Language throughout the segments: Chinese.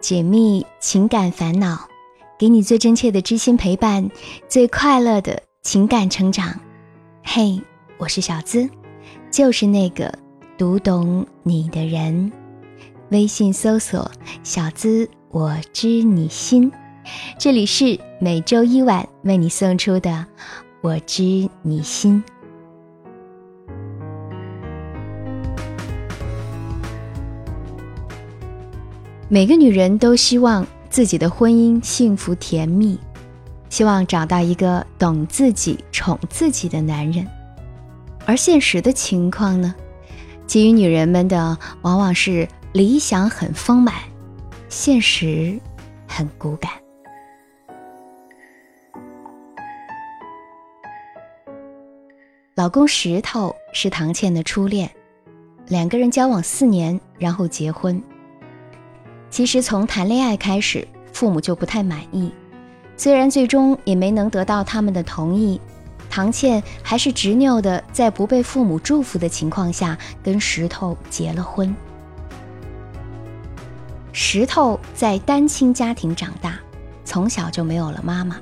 解密情感烦恼，给你最真切的知心陪伴，最快乐的情感成长。嘿，我是小资，就是那个读懂你的人。微信搜索“小资我知你心”，这里是每周一晚为你送出的“我知你心”。每个女人都希望自己的婚姻幸福甜蜜，希望找到一个懂自己、宠自己的男人。而现实的情况呢？给予女人们的往往是理想很丰满，现实很骨感。老公石头是唐倩的初恋，两个人交往四年，然后结婚。其实从谈恋爱开始，父母就不太满意。虽然最终也没能得到他们的同意，唐倩还是执拗的在不被父母祝福的情况下跟石头结了婚。石头在单亲家庭长大，从小就没有了妈妈，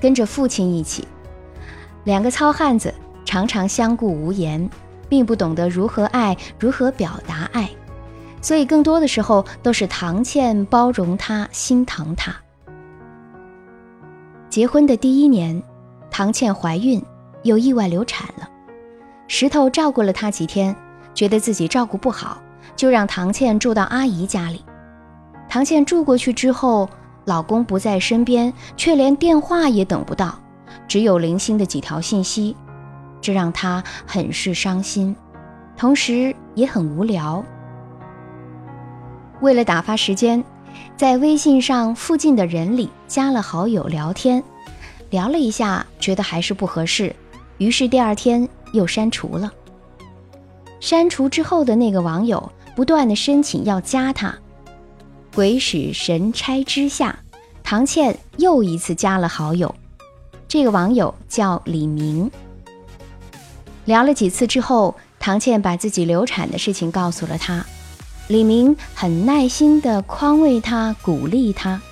跟着父亲一起，两个糙汉子常常相顾无言，并不懂得如何爱，如何表达爱。所以，更多的时候都是唐倩包容他、心疼他。结婚的第一年，唐倩怀孕，又意外流产了。石头照顾了她几天，觉得自己照顾不好，就让唐倩住到阿姨家里。唐倩住过去之后，老公不在身边，却连电话也等不到，只有零星的几条信息，这让她很是伤心，同时也很无聊。为了打发时间，在微信上附近的人里加了好友聊天，聊了一下，觉得还是不合适，于是第二天又删除了。删除之后的那个网友不断的申请要加他，鬼使神差之下，唐倩又一次加了好友。这个网友叫李明。聊了几次之后，唐倩把自己流产的事情告诉了他。李明很耐心地宽慰他，鼓励他。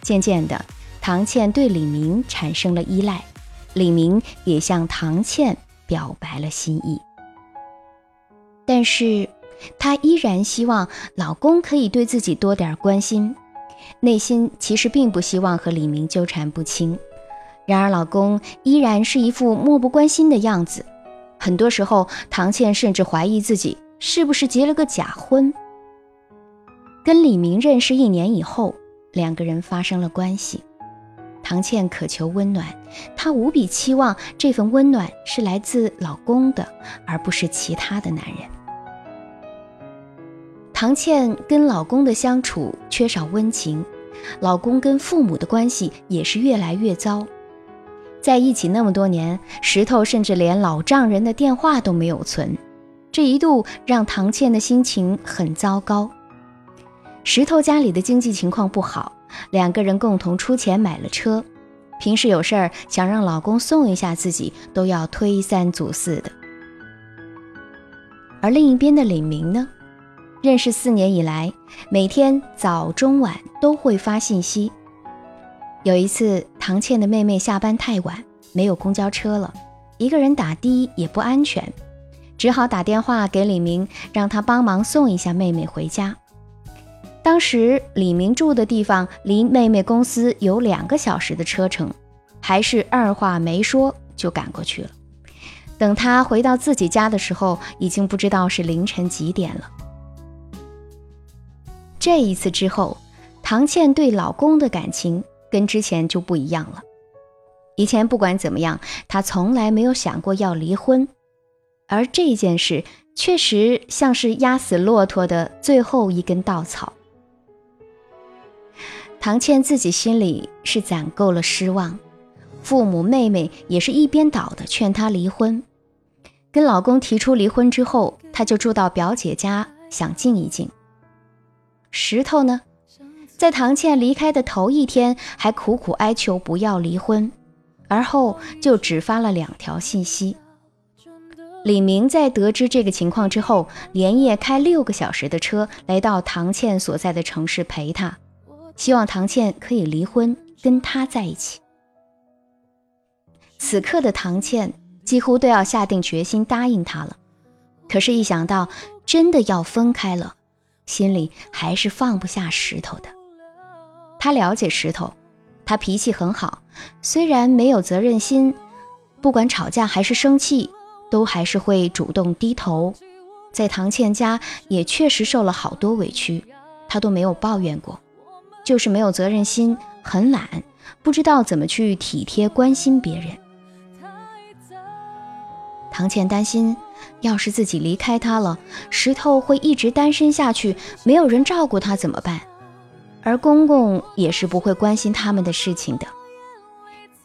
渐渐的，唐倩对李明产生了依赖，李明也向唐倩表白了心意。但是，她依然希望老公可以对自己多点关心，内心其实并不希望和李明纠缠不清。然而，老公依然是一副漠不关心的样子。很多时候，唐倩甚至怀疑自己。是不是结了个假婚？跟李明认识一年以后，两个人发生了关系。唐倩渴求温暖，她无比期望这份温暖是来自老公的，而不是其他的男人。唐倩跟老公的相处缺少温情，老公跟父母的关系也是越来越糟。在一起那么多年，石头甚至连老丈人的电话都没有存。这一度让唐倩的心情很糟糕。石头家里的经济情况不好，两个人共同出钱买了车，平时有事儿想让老公送一下自己，都要推三阻四的。而另一边的李明呢，认识四年以来，每天早中晚都会发信息。有一次，唐倩的妹妹下班太晚，没有公交车了，一个人打的也不安全。只好打电话给李明，让他帮忙送一下妹妹回家。当时李明住的地方离妹妹公司有两个小时的车程，还是二话没说就赶过去了。等他回到自己家的时候，已经不知道是凌晨几点了。这一次之后，唐倩对老公的感情跟之前就不一样了。以前不管怎么样，她从来没有想过要离婚。而这件事确实像是压死骆驼的最后一根稻草。唐倩自己心里是攒够了失望，父母、妹妹也是一边倒的劝她离婚。跟老公提出离婚之后，她就住到表姐家，想静一静。石头呢，在唐倩离开的头一天还苦苦哀求不要离婚，而后就只发了两条信息。李明在得知这个情况之后，连夜开六个小时的车来到唐倩所在的城市陪她，希望唐倩可以离婚，跟他在一起。此刻的唐倩几乎都要下定决心答应他了，可是，一想到真的要分开了，心里还是放不下石头的。他了解石头，他脾气很好，虽然没有责任心，不管吵架还是生气，都还是会主动低头。在唐倩家也确实受了好多委屈，她都没有抱怨过，就是没有责任心，很懒，不知道怎么去体贴关心别人。唐倩担心，要是自己离开他了，石头会一直单身下去，没有人照顾他怎么办？而公公也是不会关心他们的事情的。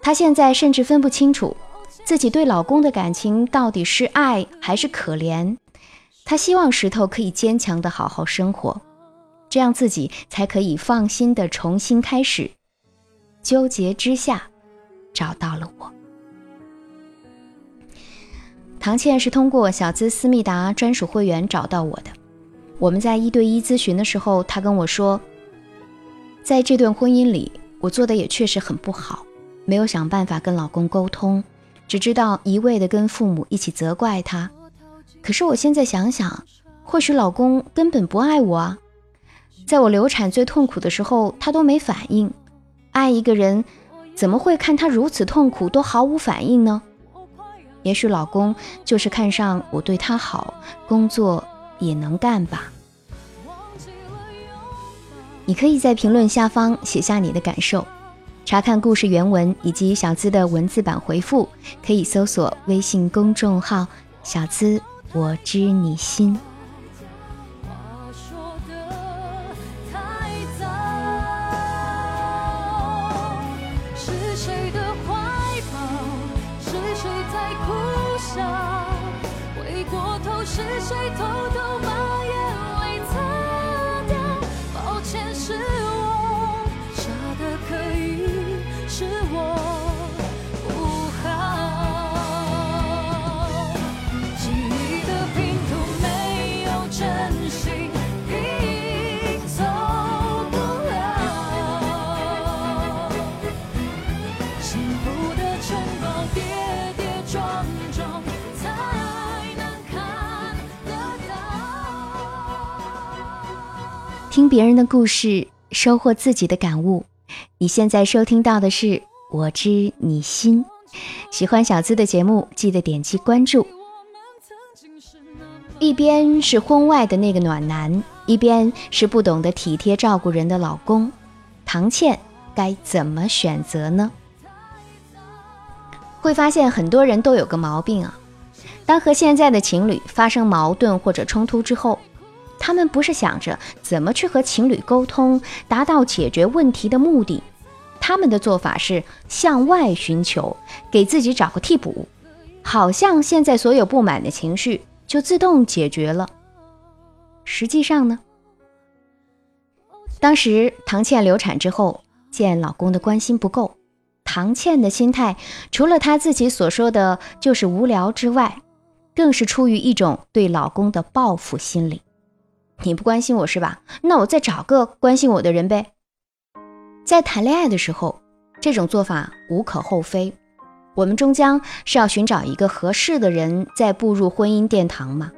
她现在甚至分不清楚，自己对老公的感情到底是爱还是可怜。她希望石头可以坚强的好好生活，这样自己才可以放心的重新开始。纠结之下，找到了我。唐倩是通过小资思密达专属会员找到我的。我们在一对一咨询的时候，她跟我说，在这段婚姻里，我做的也确实很不好，没有想办法跟老公沟通，只知道一味的跟父母一起责怪他。可是我现在想想，或许老公根本不爱我啊，在我流产最痛苦的时候，他都没反应。爱一个人，怎么会看他如此痛苦都毫无反应呢？也许老公就是看上我对他好，工作也能干吧。你可以在评论下方写下你的感受，查看故事原文以及小资的文字版回复，可以搜索微信公众号“小资我知你心”。是谁偷偷把眼泪别人的故事，收获自己的感悟。你现在收听到的是《我知你心》。喜欢小资的节目，记得点击关注。一边是婚外的那个暖男，一边是不懂得体贴照顾人的老公，唐倩该怎么选择呢？会发现很多人都有个毛病啊，当和现在的情侣发生矛盾或者冲突之后。他们不是想着怎么去和情侣沟通，达到解决问题的目的，他们的做法是向外寻求，给自己找个替补，好像现在所有不满的情绪就自动解决了。实际上呢，当时唐倩流产之后，见老公的关心不够，唐倩的心态除了她自己所说的就是无聊之外，更是出于一种对老公的报复心理。你不关心我是吧？那我再找个关心我的人呗。在谈恋爱的时候，这种做法无可厚非。我们终将是要寻找一个合适的人，再步入婚姻殿堂嘛。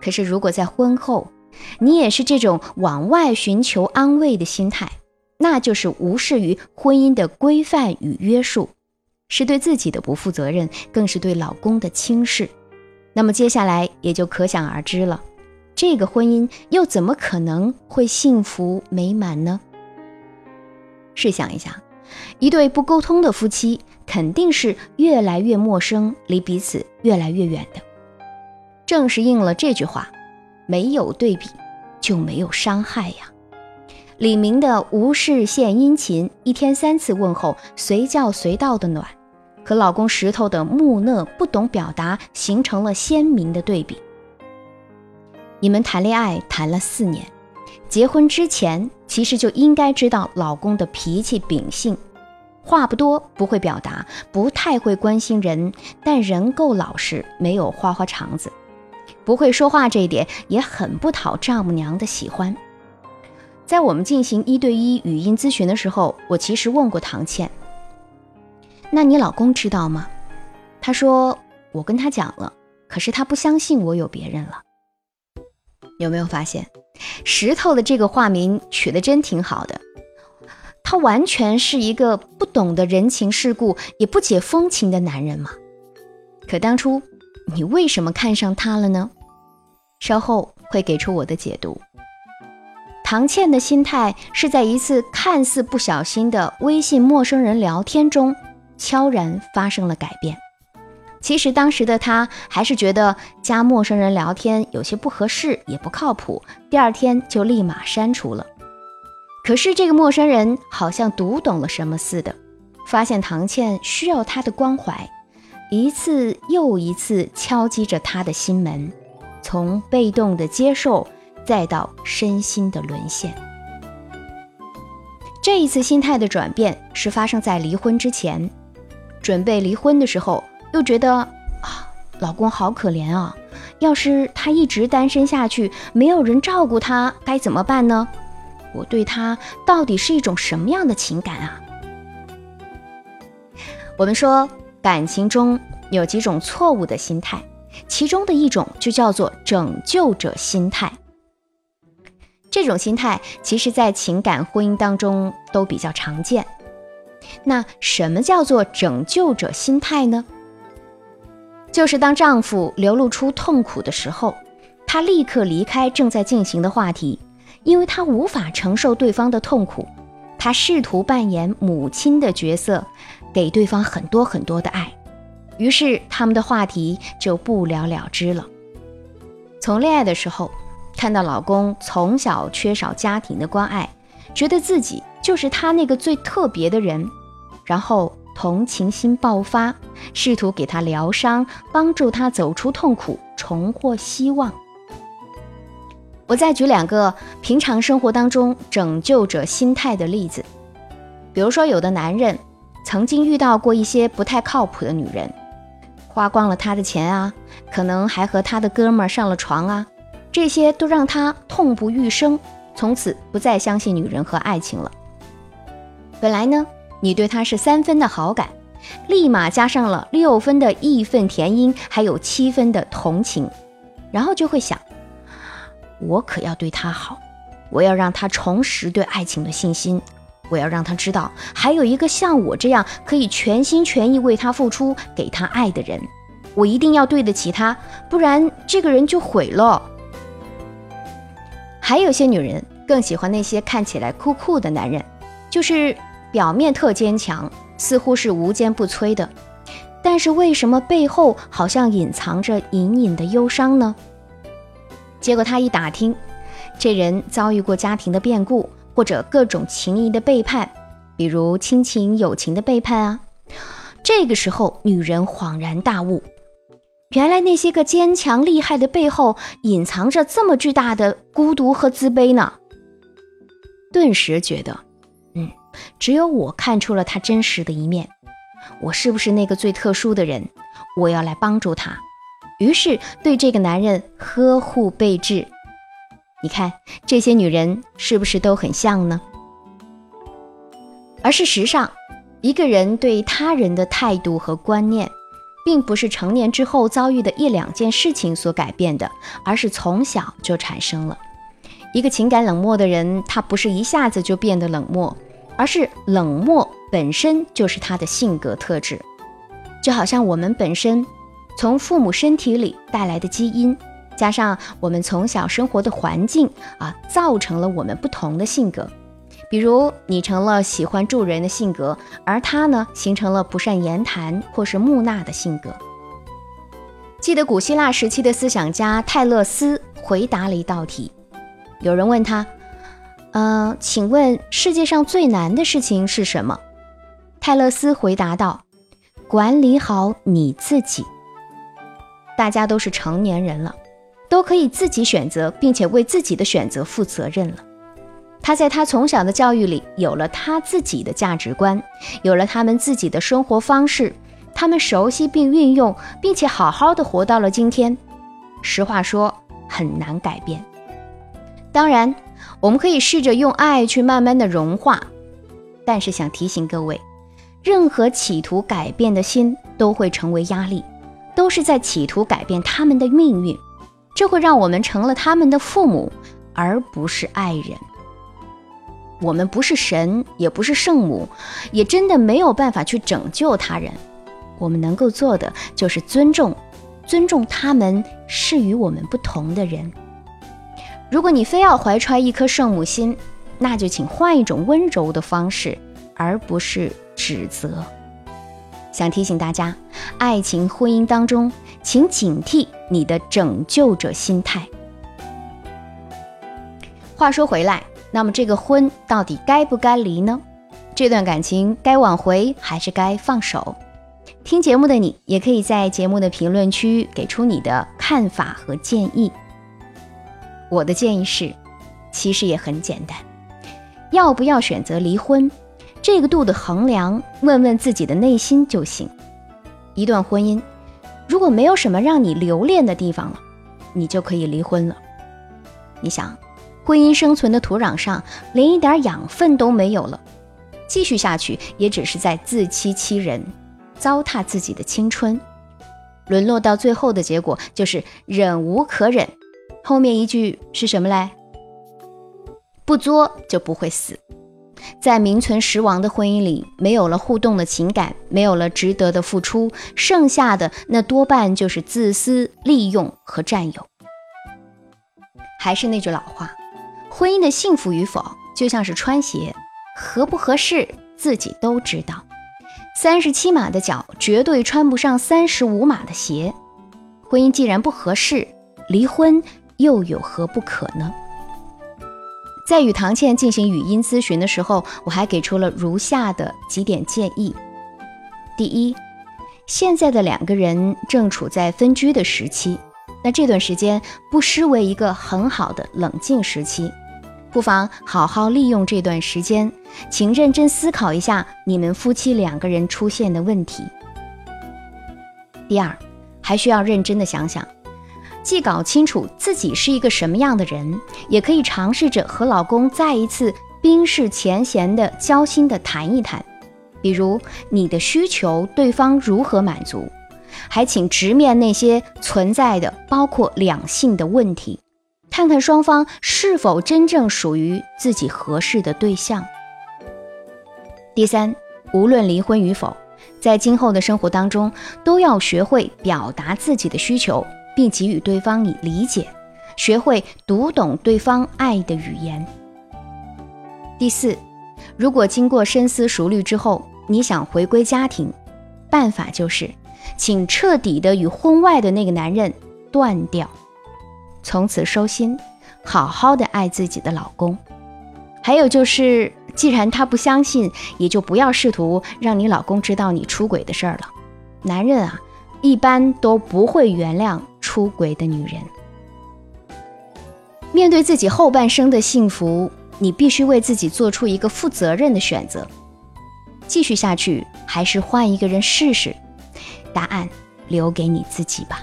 可是，如果在婚后，你也是这种往外寻求安慰的心态，那就是无视于婚姻的规范与约束，是对自己的不负责任，更是对老公的轻视。那么接下来也就可想而知了。这个婚姻又怎么可能会幸福美满呢？试想一下，一对不沟通的夫妻肯定是越来越陌生，离彼此越来越远的。正是应了这句话：“没有对比，就没有伤害呀。”李明的无事献殷勤，一天三次问候，随叫随到的暖，和老公石头的木讷不懂表达，形成了鲜明的对比。你们谈恋爱谈了四年，结婚之前其实就应该知道老公的脾气秉性，话不多，不会表达，不太会关心人，但人够老实，没有花花肠子，不会说话这一点也很不讨丈母娘的喜欢。在我们进行一对一语音咨询的时候，我其实问过唐倩：“那你老公知道吗？”她说：“我跟他讲了，可是他不相信我有别人了。”有没有发现，石头的这个化名取得真挺好的？他完全是一个不懂得人情世故，也不解风情的男人嘛。可当初你为什么看上他了呢？稍后会给出我的解读。唐倩的心态是在一次看似不小心的微信陌生人聊天中，悄然发生了改变。其实当时的他还是觉得加陌生人聊天有些不合适，也不靠谱，第二天就立马删除了。可是这个陌生人好像读懂了什么似的，发现唐倩需要他的关怀，一次又一次敲击着他的心门，从被动的接受。再到身心的沦陷，这一次心态的转变是发生在离婚之前。准备离婚的时候，又觉得啊，老公好可怜啊！要是他一直单身下去，没有人照顾他，该怎么办呢？我对他到底是一种什么样的情感啊？我们说，感情中有几种错误的心态，其中的一种就叫做拯救者心态。这种心态其实，在情感婚姻当中都比较常见。那什么叫做拯救者心态呢？就是当丈夫流露出痛苦的时候，她立刻离开正在进行的话题，因为她无法承受对方的痛苦。她试图扮演母亲的角色，给对方很多很多的爱，于是他们的话题就不了了之了。从恋爱的时候。看到老公从小缺少家庭的关爱，觉得自己就是他那个最特别的人，然后同情心爆发，试图给他疗伤，帮助他走出痛苦，重获希望。我再举两个平常生活当中拯救者心态的例子，比如说，有的男人曾经遇到过一些不太靠谱的女人，花光了他的钱啊，可能还和他的哥们儿上了床啊。这些都让他痛不欲生，从此不再相信女人和爱情了。本来呢，你对他是三分的好感，立马加上了六分的义愤填膺，还有七分的同情，然后就会想：我可要对他好，我要让他重拾对爱情的信心，我要让他知道还有一个像我这样可以全心全意为他付出、给他爱的人，我一定要对得起他，不然这个人就毁了。还有些女人更喜欢那些看起来酷酷的男人，就是表面特坚强，似乎是无坚不摧的，但是为什么背后好像隐藏着隐隐的忧伤呢？结果他一打听，这人遭遇过家庭的变故，或者各种情谊的背叛，比如亲情、友情的背叛啊。这个时候，女人恍然大悟。原来那些个坚强厉害的背后，隐藏着这么巨大的孤独和自卑呢。顿时觉得，只有我看出了他真实的一面。我是不是那个最特殊的人？我要来帮助他。于是对这个男人呵护备至。你看这些女人是不是都很像呢？而事实上，一个人对他人的态度和观念。并不是成年之后遭遇的一两件事情所改变的，而是从小就产生了。一个情感冷漠的人，他不是一下子就变得冷漠，而是冷漠本身就是他的性格特质。就好像我们本身从父母身体里带来的基因，加上我们从小生活的环境啊，造成了我们不同的性格。比如你成了喜欢助人的性格，而他呢，形成了不善言谈或是木讷的性格。记得古希腊时期的思想家泰勒斯回答了一道题，有人问他：“嗯，请问世界上最难的事情是什么？”泰勒斯回答道：“管理好你自己。”大家都是成年人了，都可以自己选择，并且为自己的选择负责任了。他在他从小的教育里有了他自己的价值观，有了他们自己的生活方式，他们熟悉并运用，并且好好的活到了今天。实话说，很难改变。当然，我们可以试着用爱去慢慢的融化，但是想提醒各位，任何企图改变的心都会成为压力，都是在企图改变他们的命运，这会让我们成了他们的父母，而不是爱人。我们不是神，也不是圣母，也真的没有办法去拯救他人。我们能够做的就是尊重，尊重他们是与我们不同的人。如果你非要怀揣一颗圣母心，那就请换一种温柔的方式，而不是指责。想提醒大家，爱情婚姻当中，请警惕你的拯救者心态。话说回来，那么这个婚到底该不该离呢？这段感情该挽回还是该放手？听节目的你，也可以在节目的评论区给出你的看法和建议。我的建议是，其实也很简单，要不要选择离婚，这个度的衡量，问问自己的内心就行。一段婚姻，如果没有什么让你留恋的地方了，你就可以离婚了。你想，婚姻生存的土壤上连一点养分都没有了，继续下去也只是在自欺欺人，糟蹋自己的青春，沦落到最后的结果就是忍无可忍。后面一句是什么嘞？不作就不会死。在名存实亡的婚姻里，没有了互动的情感，没有了值得的付出，剩下的那多半就是自私、利用和占有。还是那句老话，婚姻的幸福与否，就像是穿鞋，合不合适自己都知道。三十七码的脚绝对穿不上三十五码的鞋。婚姻既然不合适，离婚。又有何不可呢？在与唐倩进行语音咨询的时候，我还给出了如下的几点建议：第一，现在的两个人正处在分居的时期，那这段时间不失为一个很好的冷静时期，不妨好好利用这段时间，请认真思考一下你们夫妻两个人出现的问题。第二，还需要认真的想想。既搞清楚自己是一个什么样的人，也可以尝试着和老公再一次冰释前嫌的交心的谈一谈，比如你的需求对方如何满足，还请直面那些存在的包括两性的问题，看看双方是否真正属于自己合适的对象。第三，无论离婚与否，在今后的生活当中，都要学会表达自己的需求。并给予对方以理解，学会读懂对方爱的语言。第四，如果经过深思熟虑之后，你想回归家庭，办法就是，请彻底的与婚外的那个男人断掉，从此收心，好好的爱自己的老公。还有就是，既然他不相信，也就不要试图让你老公知道你出轨的事儿了。男人啊，一般都不会原谅。出轨的女人，面对自己后半生的幸福，你必须为自己做出一个负责任的选择：继续下去，还是换一个人试试？答案留给你自己吧。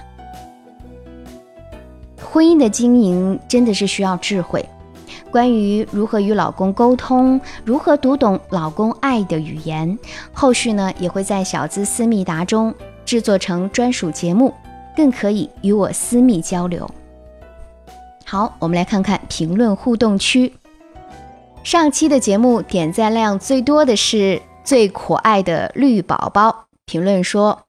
婚姻的经营真的是需要智慧。关于如何与老公沟通，如何读懂老公爱的语言，后续呢也会在小资思密达中制作成专属节目。更可以与我私密交流。好，我们来看看评论互动区。上期的节目点赞量最多的是最可爱的绿宝宝，评论说：“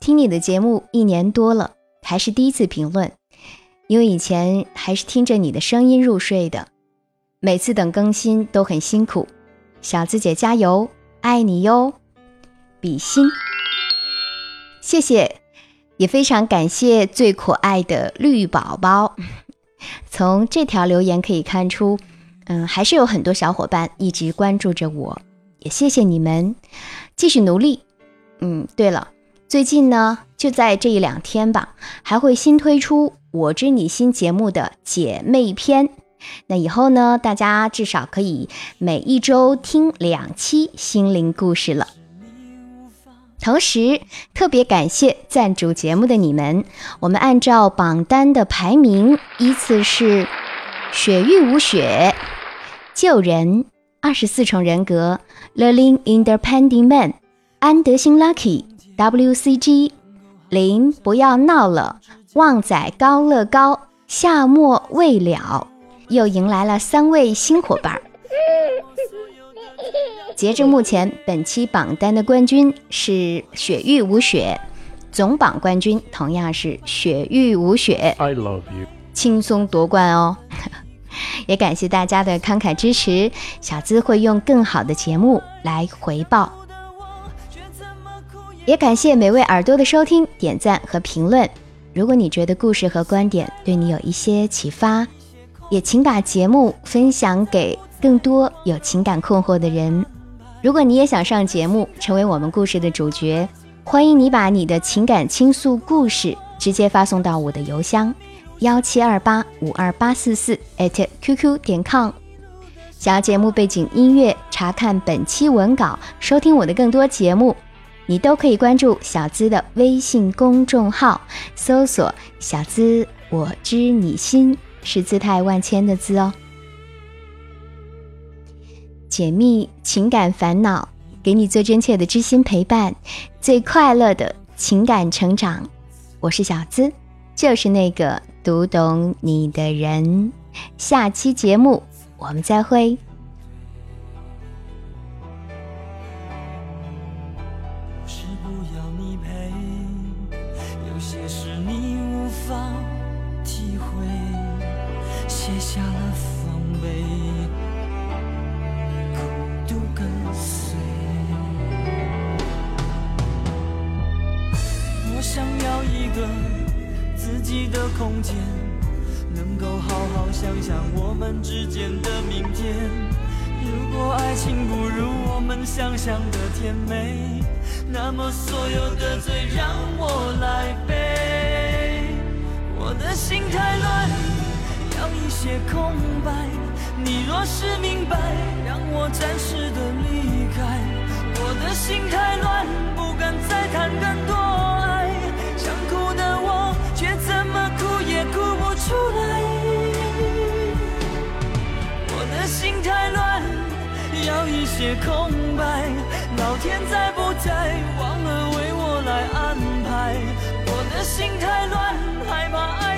听你的节目一年多了，还是第一次评论，因为以前还是听着你的声音入睡的。每次等更新都很辛苦，小资姐加油，爱你哟，比心，谢谢。”也非常感谢最可爱的绿宝宝。从这条留言可以看出，嗯，还是有很多小伙伴一直关注着我，也谢谢你们，继续努力。嗯，对了，最近呢，就在这一两天吧，还会新推出《我知你心》节目的姐妹篇。那以后呢，大家至少可以每一周听两期心灵故事了。同时，特别感谢赞助节目的你们。我们按照榜单的排名，依次是雪域无雪，救人，二十四重人格，Learning Independent Man，安德星 Lucky，WCG，零不要闹了，旺仔高乐高，夏末未了，又迎来了三位新伙伴。截至目前，本期榜单的冠军是雪域无雪，总榜冠军同样是雪域无雪。I love you，轻松夺冠哦！也感谢大家的慷慨支持，小资会用更好的节目来回报。也感谢每位耳朵的收听、点赞和评论。如果你觉得故事和观点对你有一些启发，也请把节目分享给更多有情感困惑的人。如果你也想上节目，成为我们故事的主角，欢迎你把你的情感倾诉故事直接发送到我的邮箱幺七二八五二八四四 @QQ 点 com。想要节目背景音乐，查看本期文稿，收听我的更多节目，你都可以关注小资的微信公众号，搜索“小资我知你心”，是姿态万千的“资”哦。解密情感烦恼，给你最真切的知心陪伴，最快乐的情感成长。我是小资，就是那个读懂你的人。下期节目我们再会。心太乱，要一些空白。你若是明白，让我暂时的离开。我的心太乱，不敢再谈更多爱。想哭的我，却怎么哭也哭不出来。我的心太乱，要一些空白。老天在不在，忘了为我来安排。我的心太乱。害怕爱